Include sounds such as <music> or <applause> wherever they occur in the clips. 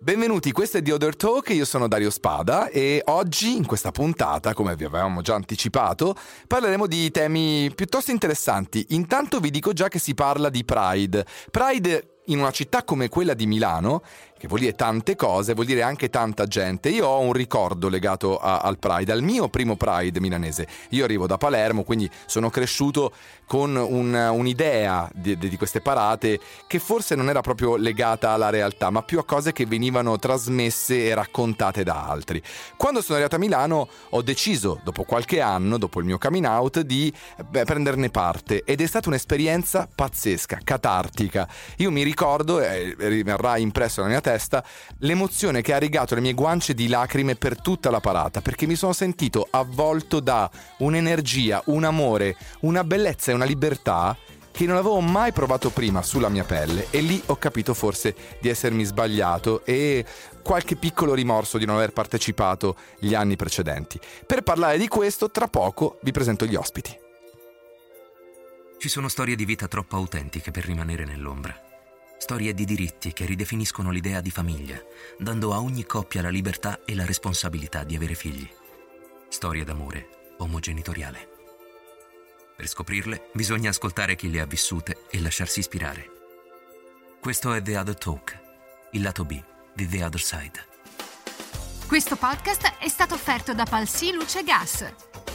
Benvenuti, questo è The Other Talk, io sono Dario Spada e oggi in questa puntata, come vi avevamo già anticipato, parleremo di temi piuttosto interessanti. Intanto vi dico già che si parla di Pride. Pride in una città come quella di Milano che vuol dire tante cose, vuol dire anche tanta gente. Io ho un ricordo legato a, al Pride, al mio primo Pride milanese. Io arrivo da Palermo, quindi sono cresciuto con un, un'idea di, di, queste parate che forse non era proprio legata alla realtà, ma più a cose che venivano trasmesse e raccontate da altri. Quando sono arrivato a Milano ho deciso, dopo qualche anno, dopo il mio coming out, di beh, prenderne parte ed è stata un'esperienza pazzesca, catartica. Io mi ricordo, e rimarrà impresso nella mia testa l'emozione che ha rigato le mie guance di lacrime per tutta la parata, perché mi sono sentito avvolto da un'energia, un amore, una bellezza e una libertà che non avevo mai provato prima sulla mia pelle e lì ho capito forse di essermi sbagliato e qualche piccolo rimorso di non aver partecipato gli anni precedenti. Per parlare di questo, tra poco vi presento gli ospiti. Ci sono storie di vita troppo autentiche per rimanere nell'ombra. Storie di diritti che ridefiniscono l'idea di famiglia, dando a ogni coppia la libertà e la responsabilità di avere figli. Storie d'amore omogenitoriale. Per scoprirle bisogna ascoltare chi le ha vissute e lasciarsi ispirare. Questo è The Other Talk, il lato B di The Other Side. Questo podcast è stato offerto da Palsi Luce Gas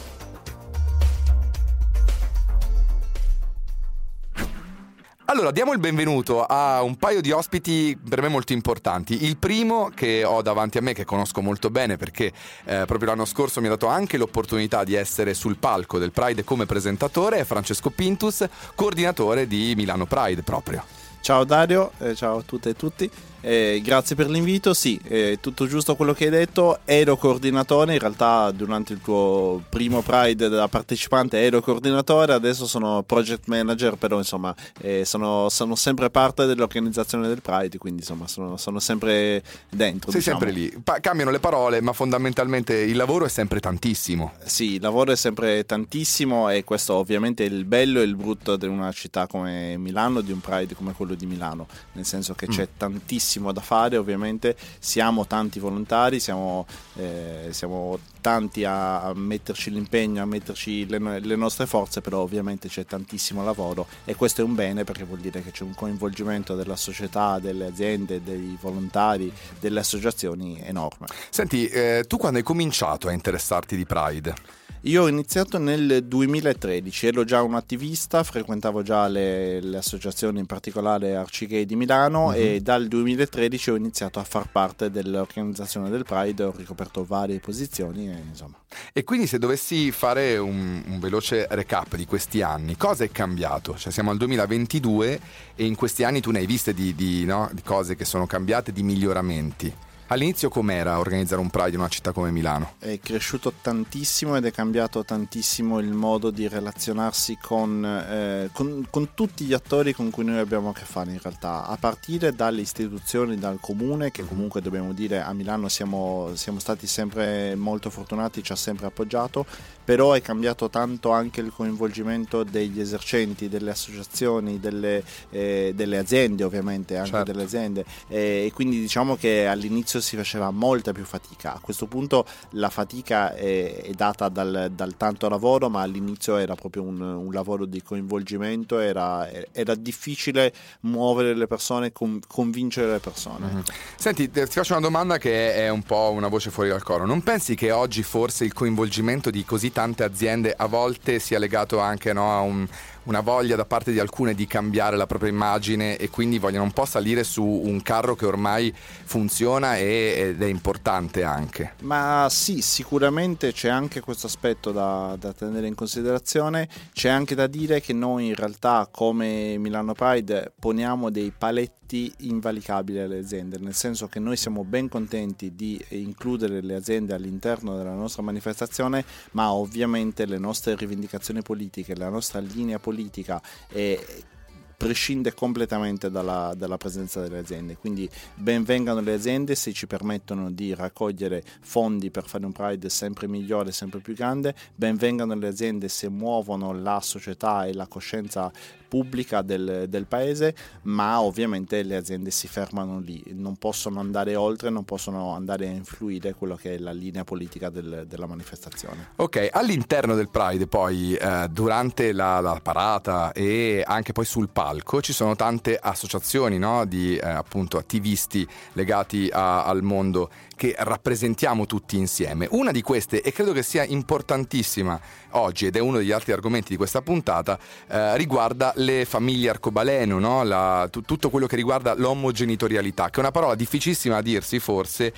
Allora, diamo il benvenuto a un paio di ospiti per me molto importanti. Il primo che ho davanti a me, che conosco molto bene perché eh, proprio l'anno scorso mi ha dato anche l'opportunità di essere sul palco del Pride come presentatore, è Francesco Pintus, coordinatore di Milano Pride proprio. Ciao Dario, eh, ciao a tutte e tutti. Eh, grazie per l'invito, sì, è tutto giusto quello che hai detto, ero coordinatore, in realtà durante il tuo primo Pride da partecipante ero coordinatore, adesso sono project manager, però insomma eh, sono, sono, sempre parte dell'organizzazione del Pride, quindi insomma sono, sono sempre dentro. Sei diciamo. sempre lì, pa- cambiano le parole, ma fondamentalmente il lavoro è sempre tantissimo. Sì, il lavoro è sempre tantissimo e questo ovviamente è il bello e il brutto di una città come Milano, di un Pride come quello di Milano, nel senso che mm. c'è tantissimo tantissimo da fare, ovviamente siamo tanti volontari, siamo, eh, siamo tanti a, metterci l'impegno, a metterci le, le, nostre forze, però ovviamente c'è tantissimo lavoro e questo è un bene perché vuol dire che c'è un coinvolgimento della società, delle aziende, dei volontari, delle associazioni enorme. Senti, eh, tu quando hai cominciato a interessarti di Pride? Io ho iniziato nel 2013, ero già un attivista, frequentavo già le, le associazioni, in particolare Arcigay di Milano uh-huh. e dal 2013 ho iniziato a far parte dell'organizzazione del Pride, ho ricoperto varie posizioni e insomma. E quindi se dovessi fare un, un veloce recap di questi anni, cosa è cambiato? Cioè siamo al 2022 e in questi anni tu ne hai viste di, di, no? di cose che sono cambiate, di miglioramenti. All'inizio com'era organizzare un Pride in una città come Milano? È cresciuto tantissimo ed è cambiato tantissimo il modo di relazionarsi con, eh, con, con, tutti gli attori con cui noi abbiamo a che fare in realtà, a partire dalle istituzioni, dal comune, che comunque dobbiamo dire a Milano siamo, siamo stati sempre molto fortunati, ci ha sempre appoggiato, però è cambiato tanto anche il coinvolgimento degli esercenti, delle associazioni, delle, eh, delle aziende ovviamente, anche certo. delle aziende e quindi diciamo che all'inizio all'inizio si faceva molta più fatica. A questo punto la fatica è, è data dal, dal, tanto lavoro, ma all'inizio era proprio un, un lavoro di coinvolgimento, era, era, difficile muovere le persone, con, convincere le persone. Mm-hmm. Senti, ti faccio una domanda che è un po' una voce fuori dal coro. Non pensi che oggi forse il coinvolgimento di così tante aziende a volte sia legato anche no, a un una voglia da parte di alcune di cambiare la propria immagine e quindi vogliono un po' salire su un carro che ormai funziona ed è importante anche. Ma sì, sicuramente c'è anche questo aspetto da, da tenere in considerazione, c'è anche da dire che noi in realtà come Milano Pride poniamo dei paletti invalicabili alle aziende, nel senso che noi siamo ben contenti di includere le aziende all'interno della nostra manifestazione, ma ovviamente le nostre rivendicazioni politiche, la nostra linea politica e prescinde completamente dalla, dalla, presenza delle aziende. Quindi benvengano le aziende se ci permettono di raccogliere fondi per fare un Pride sempre migliore, sempre più grande, benvengano le aziende se muovono la società e la coscienza pubblica del, del, paese, ma ovviamente le aziende si fermano lì, non possono andare oltre, non possono andare a influire quello che è la linea politica del, della manifestazione. Ok, all'interno del Pride poi, eh, durante la, la, parata e anche poi sul palco, ci sono tante associazioni no, di eh, appunto attivisti legati a, al mondo che rappresentiamo tutti insieme. Una di queste, e credo che sia importantissima oggi, ed è uno degli altri argomenti di questa puntata, eh, riguarda le famiglie arcobaleno, no? La, t- tutto quello che riguarda l'omogenitorialità, che è una parola difficilissima a dirsi forse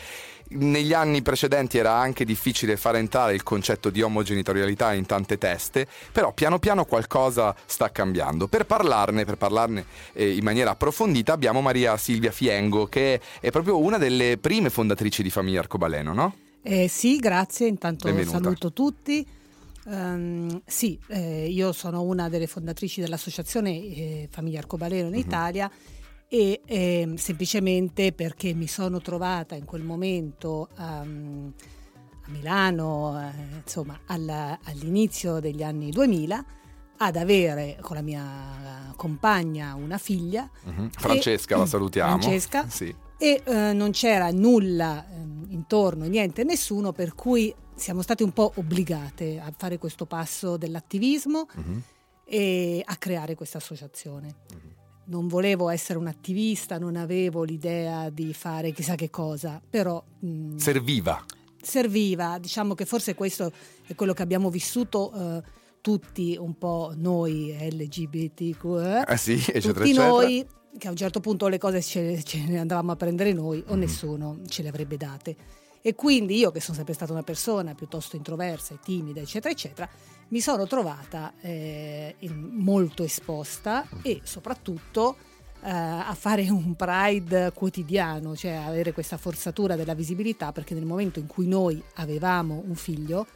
negli anni precedenti era anche difficile far entrare il concetto di omogenitorialità in tante teste, però piano piano qualcosa sta cambiando. Per parlarne, per parlarne eh, in maniera approfondita, abbiamo Maria Silvia Fiengo, che è proprio una delle prime fondatrici di Famiglia Arcobaleno, no? Eh, sì, grazie. Intanto Benvenuta. saluto tutti. Um, sì, eh, io sono una delle fondatrici dell'associazione eh, Famiglia Arcobaleno in uh-huh. Italia e eh, semplicemente perché mi sono trovata in quel momento um, a Milano, eh, insomma, alla, all'inizio degli anni 2000 ad avere con la mia compagna una figlia. Uh-huh. Francesca, e, la <clears throat> salutiamo. Francesca. <laughs> Sì. E eh, non c'era nulla eh, intorno, niente, nessuno, per cui siamo state un po' obbligate a fare questo passo dell'attivismo uh-huh. e a creare questa associazione. Uh-huh non volevo essere un attivista, non avevo l'idea di fare chissà che cosa, però... Mh, mm, serviva. Serviva, diciamo che forse questo è quello che abbiamo vissuto eh, tutti, un po' noi LGBTQ, eh, ah, sì, eccetera, tutti eccetera. noi, che a un certo punto le cose ce, ce ne andavamo a prendere noi o mm. nessuno ce le avrebbe date. E quindi io, che sono sempre stata una persona piuttosto introversa e timida, eccetera, eccetera, mi sono trovata eh, molto esposta e soprattutto eh, a fare un pride quotidiano, cioè avere questa forzatura della visibilità, perché nel momento in cui noi avevamo un figlio,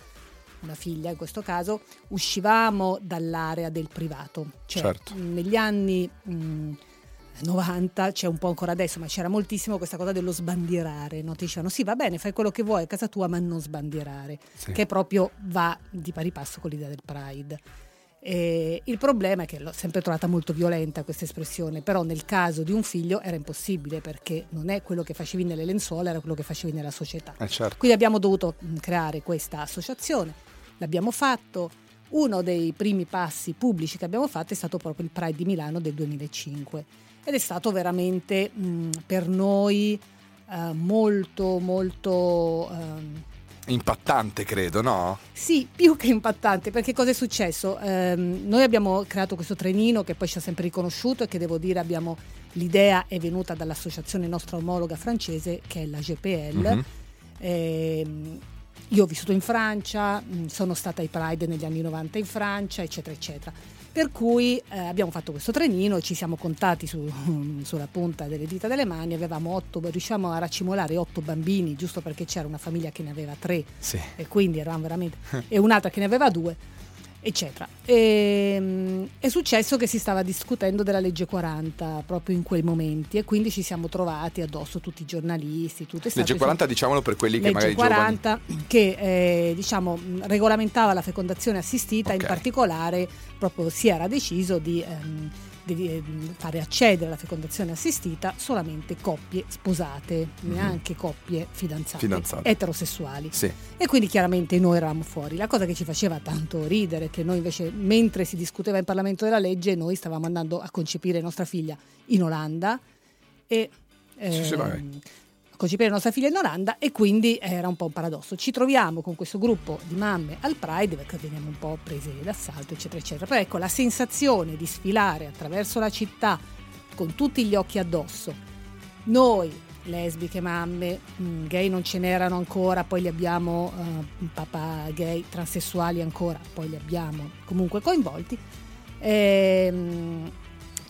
una figlia in questo caso, uscivamo dall'area del privato. Cioè, certo. negli anni mh, 90, c'è un po' ancora adesso, ma c'era moltissimo questa cosa dello sbandierare, no? ti dicevano sì va bene, fai quello che vuoi a casa tua, ma non sbandierare, sì. che proprio va di pari passo con l'idea del Pride. E il problema è che l'ho sempre trovata molto violenta questa espressione, però nel caso di un figlio era impossibile perché non è quello che facevi nelle lenzuola, era quello che facevi nella società. Eh certo. Quindi abbiamo dovuto creare questa associazione, l'abbiamo fatto. Uno dei primi passi pubblici che abbiamo fatto è stato proprio il Pride di Milano del 2005 ed è stato veramente mh, per noi uh, molto molto uh, impattante credo no? Sì, più che impattante perché cosa è successo? Um, noi abbiamo creato questo trenino che poi ci ha sempre riconosciuto e che devo dire abbiamo l'idea è venuta dall'associazione nostra omologa francese che è la GPL mm-hmm. eh, io ho vissuto in Francia, sono stata ai Pride negli anni 90 in Francia, eccetera, eccetera. Per cui eh, abbiamo fatto questo trenino, ci siamo contati su, <laughs> sulla punta delle dita delle mani, avevamo otto, riuscivamo a racimolare otto bambini, giusto perché c'era una famiglia che ne aveva tre sì. e quindi eravamo veramente... <laughs> e un'altra che ne aveva due eccetera. E, ehm, è successo che si stava discutendo della legge 40 proprio in quei momenti e quindi ci siamo trovati addosso tutti i giornalisti. Tutte legge 40 diciamolo per quelli che legge magari 40 giovani... che eh, diciamo, regolamentava la fecondazione assistita, okay. in particolare proprio si era deciso di... Ehm, di eh, fare accedere alla fecondazione assistita solamente coppie sposate, mm-hmm. neanche coppie fidanzate, fidanzate. eterosessuali. Sì. E quindi chiaramente noi eravamo fuori. La cosa che ci faceva tanto ridere è che noi invece, mentre si discuteva in Parlamento della legge, noi stavamo andando a concepire nostra figlia in Olanda e... Eh, sì, concepire nostra figlia in Olanda e quindi era un po' un paradosso. Ci troviamo con questo gruppo di mamme al Pride perché veniamo un po' prese d'assalto, eccetera, eccetera. Però ecco la sensazione di sfilare attraverso la città con tutti gli occhi addosso. Noi, lesbiche, mamme, mm, gay non ce n'erano ancora, poi li abbiamo, uh, papà gay, transessuali ancora, poi li abbiamo comunque coinvolti. Ehm,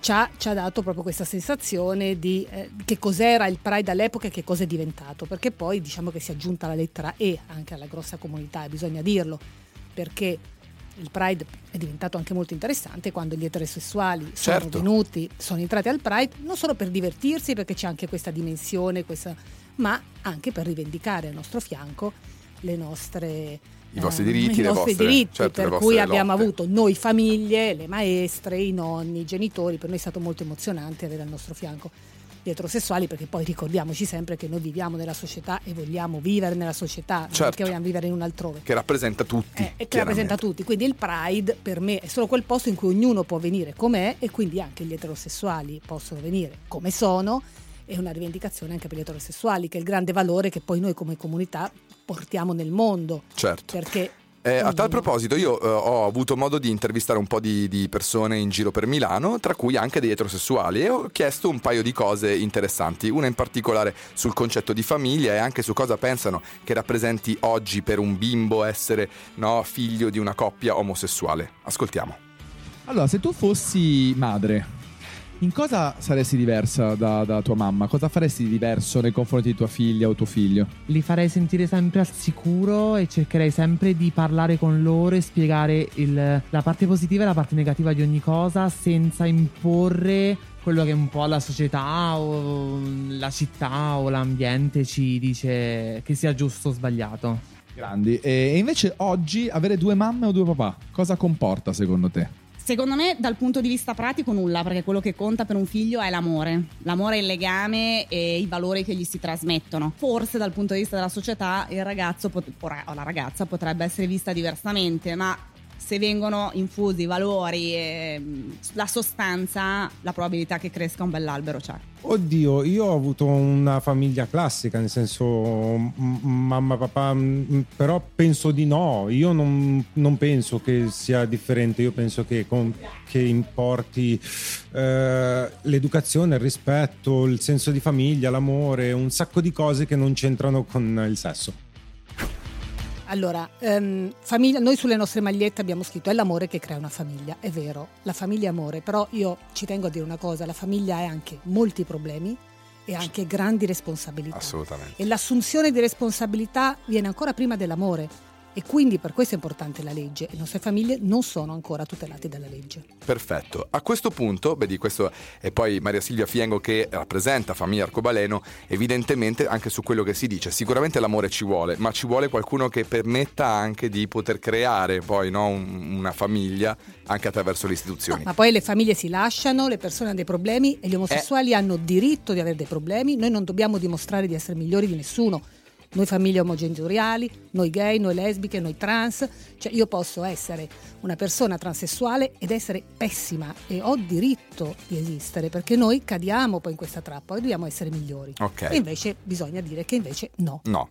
ci ha, ci ha, dato proprio questa sensazione di eh, che cos'era il Pride all'epoca e che cosa è diventato, perché poi diciamo che si è aggiunta la lettera E anche alla grossa comunità, bisogna dirlo, perché il Pride è diventato anche molto interessante quando gli eterosessuali sono Certo. venuti, sono entrati al Pride, non solo per divertirsi, perché c'è anche questa dimensione, questa- ma anche per rivendicare al nostro fianco le nostre I vostri eh, diritti, i le vostre- diritti, certo, per cui abbiamo lotte. avuto noi famiglie, le maestre, i nonni, i genitori, per noi è stato molto emozionante avere al nostro fianco gli eterosessuali perché poi ricordiamoci sempre che noi viviamo nella società e vogliamo vivere nella società, non Certo. perché vogliamo vivere in un altrove. Che rappresenta tutti. Eh, e che rappresenta tutti, quindi il Pride per me è solo quel posto in cui ognuno può venire com'è e quindi anche gli eterosessuali possono venire come sono è una rivendicazione anche per gli eterosessuali che è il grande valore che poi noi come comunità portiamo nel mondo Certo. perché Eh, a tal proposito, io eh, ho avuto modo di intervistare un po' di, di persone in giro per Milano, tra cui anche degli eterosessuali, e ho chiesto un paio di cose interessanti. Una in particolare sul concetto di famiglia e anche su cosa pensano che rappresenti oggi per un bimbo essere no, figlio di una coppia omosessuale. Ascoltiamo. Allora, se tu fossi madre, in cosa saresti diversa da, da tua mamma? Cosa faresti di diverso nei confronti di tua figlia o tuo figlio? Li farei sentire sempre al sicuro e cercherei sempre di parlare con loro e spiegare il- la parte positiva e la parte negativa di ogni cosa senza imporre quello che un po' la società o la città o l'ambiente ci dice che sia giusto o sbagliato. Grandi. E, e invece oggi avere due mamme o due papà, cosa comporta secondo te? Secondo me, dal punto di vista pratico, nulla, perché quello che conta per un figlio è l'amore. L'amore è il legame e i valori che gli si trasmettono. Forse dal punto di vista della società il ragazzo pot- o la ragazza potrebbe essere vista diversamente, ma se vengono infusi i valori e mh, la sostanza, la probabilità che cresca un bell'albero c'è. Oddio, io ho avuto una famiglia classica, nel senso mamma, papà, però penso di no, io non, non penso che sia differente, io penso che, con- che importi eh, l'educazione, il rispetto, il senso di famiglia, l'amore, un sacco di cose che non c'entrano con il sesso. Allora, ehm, famiglia, noi sulle nostre magliette abbiamo scritto è l'amore che crea una famiglia, è vero, la famiglia è amore, però io ci tengo a dire una cosa, la famiglia ha anche molti problemi e anche grandi responsabilità. Assolutamente. E l'assunzione di responsabilità viene ancora prima dell'amore e quindi per questo è importante la legge. Le nostre famiglie non sono ancora tutelate dalla legge. Perfetto. A questo punto, vedi, questo è poi Maria Silvia Fiengo che rappresenta Famiglia Arcobaleno, evidentemente anche su quello che si dice. Sicuramente l'amore ci vuole, ma ci vuole qualcuno che permetta anche di poter creare poi no, un- una famiglia anche attraverso le istituzioni. Ma poi le famiglie si lasciano, le persone hanno dei problemi e gli omosessuali hanno diritto di avere dei problemi. Noi non dobbiamo dimostrare di essere migliori di nessuno. Noi famiglie omogenitoriali, noi gay, noi lesbiche, noi trans, cioè io posso essere una persona transessuale ed essere pessima e ho diritto di esistere perché noi cadiamo poi in questa trappola e dobbiamo essere migliori. Ok. E invece bisogna dire che invece no. No.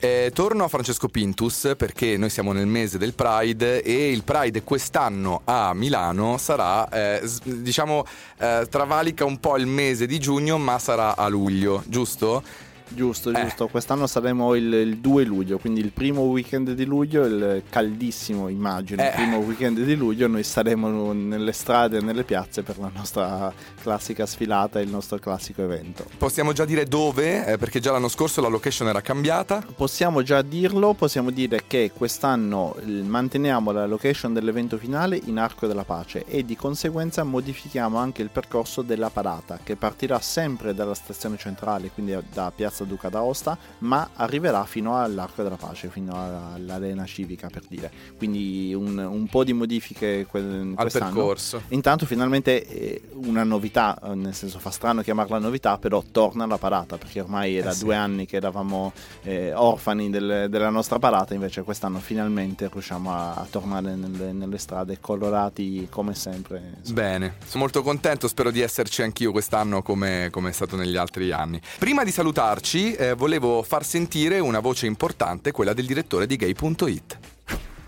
Eh, torno a Francesco Pintus perché noi siamo nel mese del Pride e il Pride quest'anno a Milano sarà, eh, diciamo, eh, travalica un po' il mese di giugno ma sarà a luglio, giusto? Giusto, Eh. giusto. Quest'anno saremo il, il 2 luglio, quindi il primo weekend di luglio, il caldissimo, immagino, Eh. il primo weekend di luglio, noi saremo nelle strade e nelle piazze per la nostra classica sfilata e il nostro classico evento. Possiamo già dire dove? Eh, perché già l'anno scorso la location era cambiata. Possiamo già dirlo, possiamo dire che quest'anno eh, manteniamo la location dell'evento finale in Arco della Pace e di conseguenza modifichiamo anche il percorso della parata che partirà sempre dalla stazione centrale, quindi da Piazza Duca d'Aosta, ma arriverà fino all'Arco della Pace, fino all'arena civica per dire. Quindi un, un po' di modifiche que- Al quest'anno. percorso. Intanto finalmente eh, una novità, eh, nel senso fa strano chiamarla novità, però torna la parata, perché ormai è da Eh sì. due anni che eravamo eh, orfani del- della nostra parata, invece quest'anno finalmente riusciamo a, a tornare nelle, nelle strade colorati come sempre. insomma. Bene, sono molto contento, spero di esserci anch'io quest'anno come, come è stato negli altri anni. Prima di salutarci eh, volevo far sentire una voce importante, quella del direttore di gay.it.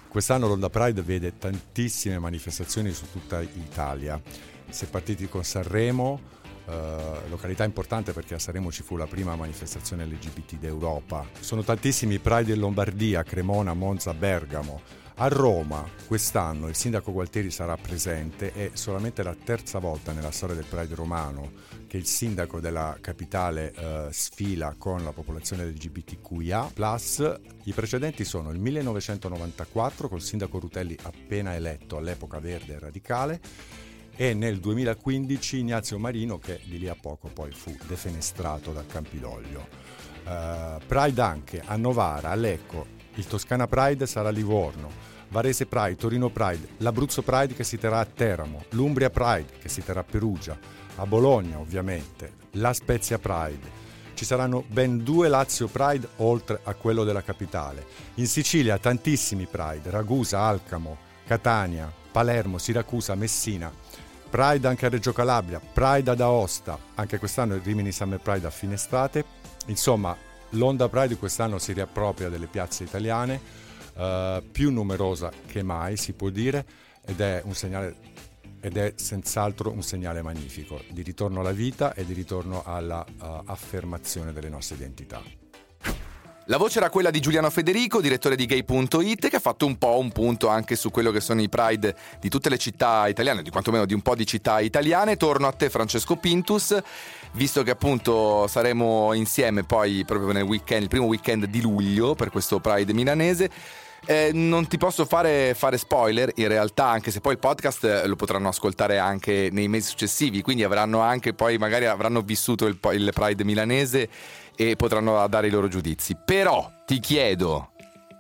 Quest'anno l'Onda Pride vede tantissime manifestazioni su tutta Italia. Si è partiti con Sanremo, eh, località importante perché a Sanremo ci fu la prima manifestazione LGBT d'Europa. Sono tantissimi Pride in Lombardia, Cremona, Monza, Bergamo. A Roma quest'anno il sindaco Gualtieri sarà presente, è solamente la terza volta nella storia del Pride romano che il sindaco della capitale eh, sfila con la popolazione LGBTQIA+. I precedenti sono il 1994 col sindaco Rutelli appena eletto all'epoca verde e radicale e nel 2015 Ignazio Marino che di lì a poco poi fu defenestrato dal Campidoglio. Uh, Pride anche a Novara, a Lecco, il Toscana Pride sarà a Livorno, Varese Pride, Torino Pride, l'Abruzzo Pride che si terrà a Teramo, l'Umbria Pride che si terrà a Perugia, a Bologna ovviamente, la Spezia Pride. Ci saranno ben due Lazio Pride oltre a quello della capitale. In Sicilia tantissimi Pride, Ragusa, Alcamo, Catania, Palermo, Siracusa, Messina. Pride anche a Reggio Calabria, Pride ad Aosta, anche quest'anno il Rimini Summer Pride a fine estate. Insomma, l'Onda Pride quest'anno si riappropria delle piazze italiane uh, più numerosa che mai, si può dire, ed è un segnale ed è senz'altro un segnale magnifico di ritorno alla vita e di ritorno alla uh, affermazione delle nostre identità. La voce era quella di Giuliano Federico, direttore di Gay.it, che ha fatto un po' un punto anche su quello che sono i pride di tutte le città italiane, di quantomeno di un po' di città italiane. Torno a te Francesco Pintus, visto che appunto saremo insieme poi proprio nel weekend, il primo weekend di luglio per questo pride milanese. Eh, non ti posso fare, fare, spoiler in realtà, anche se poi il podcast eh, lo potranno ascoltare anche nei mesi successivi, quindi avranno anche poi magari avranno vissuto il, il Pride milanese e potranno dare i loro giudizi. Però ti chiedo,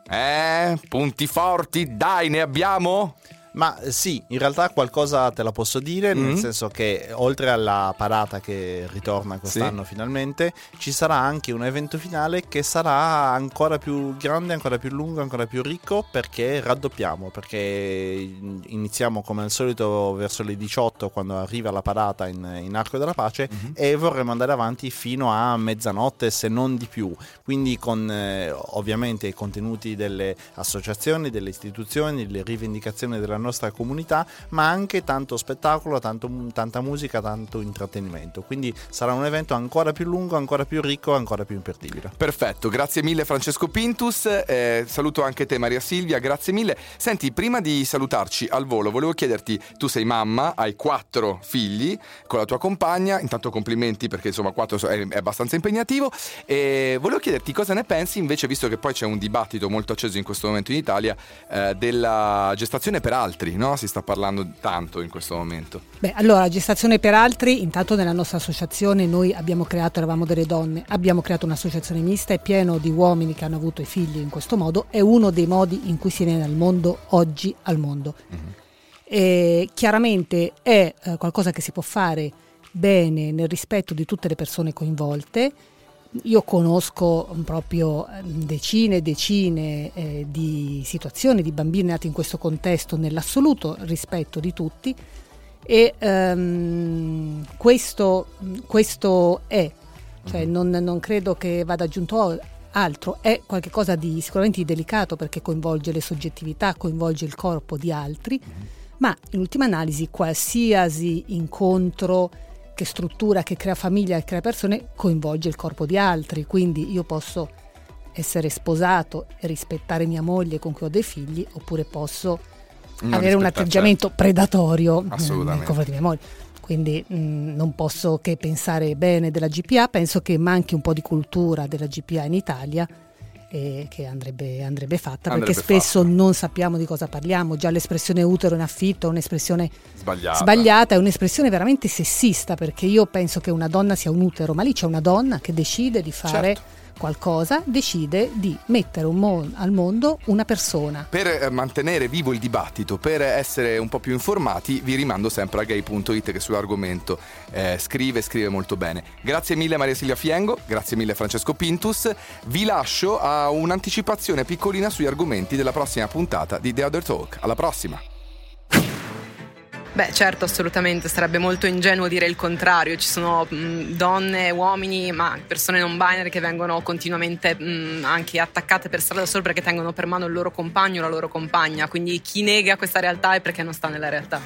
eh, punti forti, dai, ne abbiamo? Ma sì, in realtà qualcosa te la posso dire, mm-hmm. nel senso che oltre alla parata che ritorna quest'anno sì. finalmente, ci sarà anche un evento finale che sarà ancora più grande, ancora più lungo, ancora più ricco perché raddoppiamo, perché iniziamo come al solito verso le 18 quando arriva la parata in, in Arco della Pace mm-hmm. e vorremmo andare avanti fino a mezzanotte se non di più, quindi con eh, ovviamente i contenuti delle associazioni, delle istituzioni, le rivendicazioni della nostra comunità, ma anche tanto spettacolo, tanto, tanta musica, tanto intrattenimento. Quindi sarà un evento ancora più lungo, ancora più ricco, ancora più imperdibile. Perfetto, grazie mille Francesco Pintus, eh, saluto anche te Maria Silvia, grazie mille. Senti, prima di salutarci al volo, volevo chiederti, tu sei mamma, hai quattro figli con la tua compagna, intanto complimenti perché insomma quattro è, è abbastanza impegnativo e volevo chiederti cosa ne pensi invece, visto che poi c'è un dibattito molto acceso in questo momento in Italia, eh, della gestazione per altri altri, no? Si sta parlando tanto in questo momento. Beh, allora, gestazione per altri, intanto nella nostra associazione noi abbiamo creato, eravamo delle donne, abbiamo creato un'associazione mista, è pieno di uomini che hanno avuto i figli in questo modo, è uno dei modi in cui si viene al mondo oggi al mondo. Mm-hmm. Chiaramente è eh, qualcosa che si può fare bene nel rispetto di tutte le persone coinvolte io conosco proprio ehm, decine e decine eh, di situazioni di bambini nati in questo contesto nell'assoluto rispetto di tutti e um, questo, questo, è, cioè mhm. non, non, credo che vada aggiunto altro, è qualcosa di sicuramente delicato perché coinvolge le soggettività, coinvolge il corpo di altri, mm-hmm. ma in ultima analisi qualsiasi incontro che struttura, che crea famiglia, che crea persone, coinvolge il corpo di altri. Quindi io posso essere sposato e rispettare mia moglie con cui ho dei figli, oppure posso non avere un atteggiamento certo. predatorio nei confronti di mia moglie. Quindi mh, mm, non posso che pensare bene della GPA, penso che manchi un po' di cultura della GPA in Italia e che andrebbe, andrebbe fatta andrebbe perché spesso fatta. non sappiamo di cosa parliamo. Già l'espressione utero in affitto è un'espressione sbagliata. sbagliata, è un'espressione veramente sessista perché io penso che una donna sia un utero, ma lì c'è una donna che decide di fare. Certo qualcosa, decide di mettere mon- al mondo una persona. Per eh, mantenere vivo il dibattito, per essere un po' più informati, vi rimando sempre a gay.it che sull'argomento eh, scrive, scrive molto bene. Grazie mille Maria Silvia Fiengo, grazie mille Francesco Pintus. Vi lascio a un'anticipazione piccolina sugli argomenti della prossima puntata di The Other Talk. Alla prossima! Beh, certo, assolutamente, sarebbe molto ingenuo dire il contrario. Ci sono mh, donne, uomini, ma persone non binary che vengono continuamente mh, anche attaccate per strada solo perché tengono per mano il loro compagno o la loro compagna. Quindi chi nega questa realtà è perché non sta nella realtà.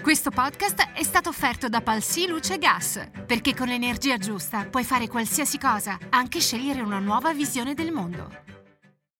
Questo podcast è stato offerto da Palsi Luce Gas, perché con l'energia giusta puoi fare qualsiasi cosa, anche scegliere una nuova visione del mondo.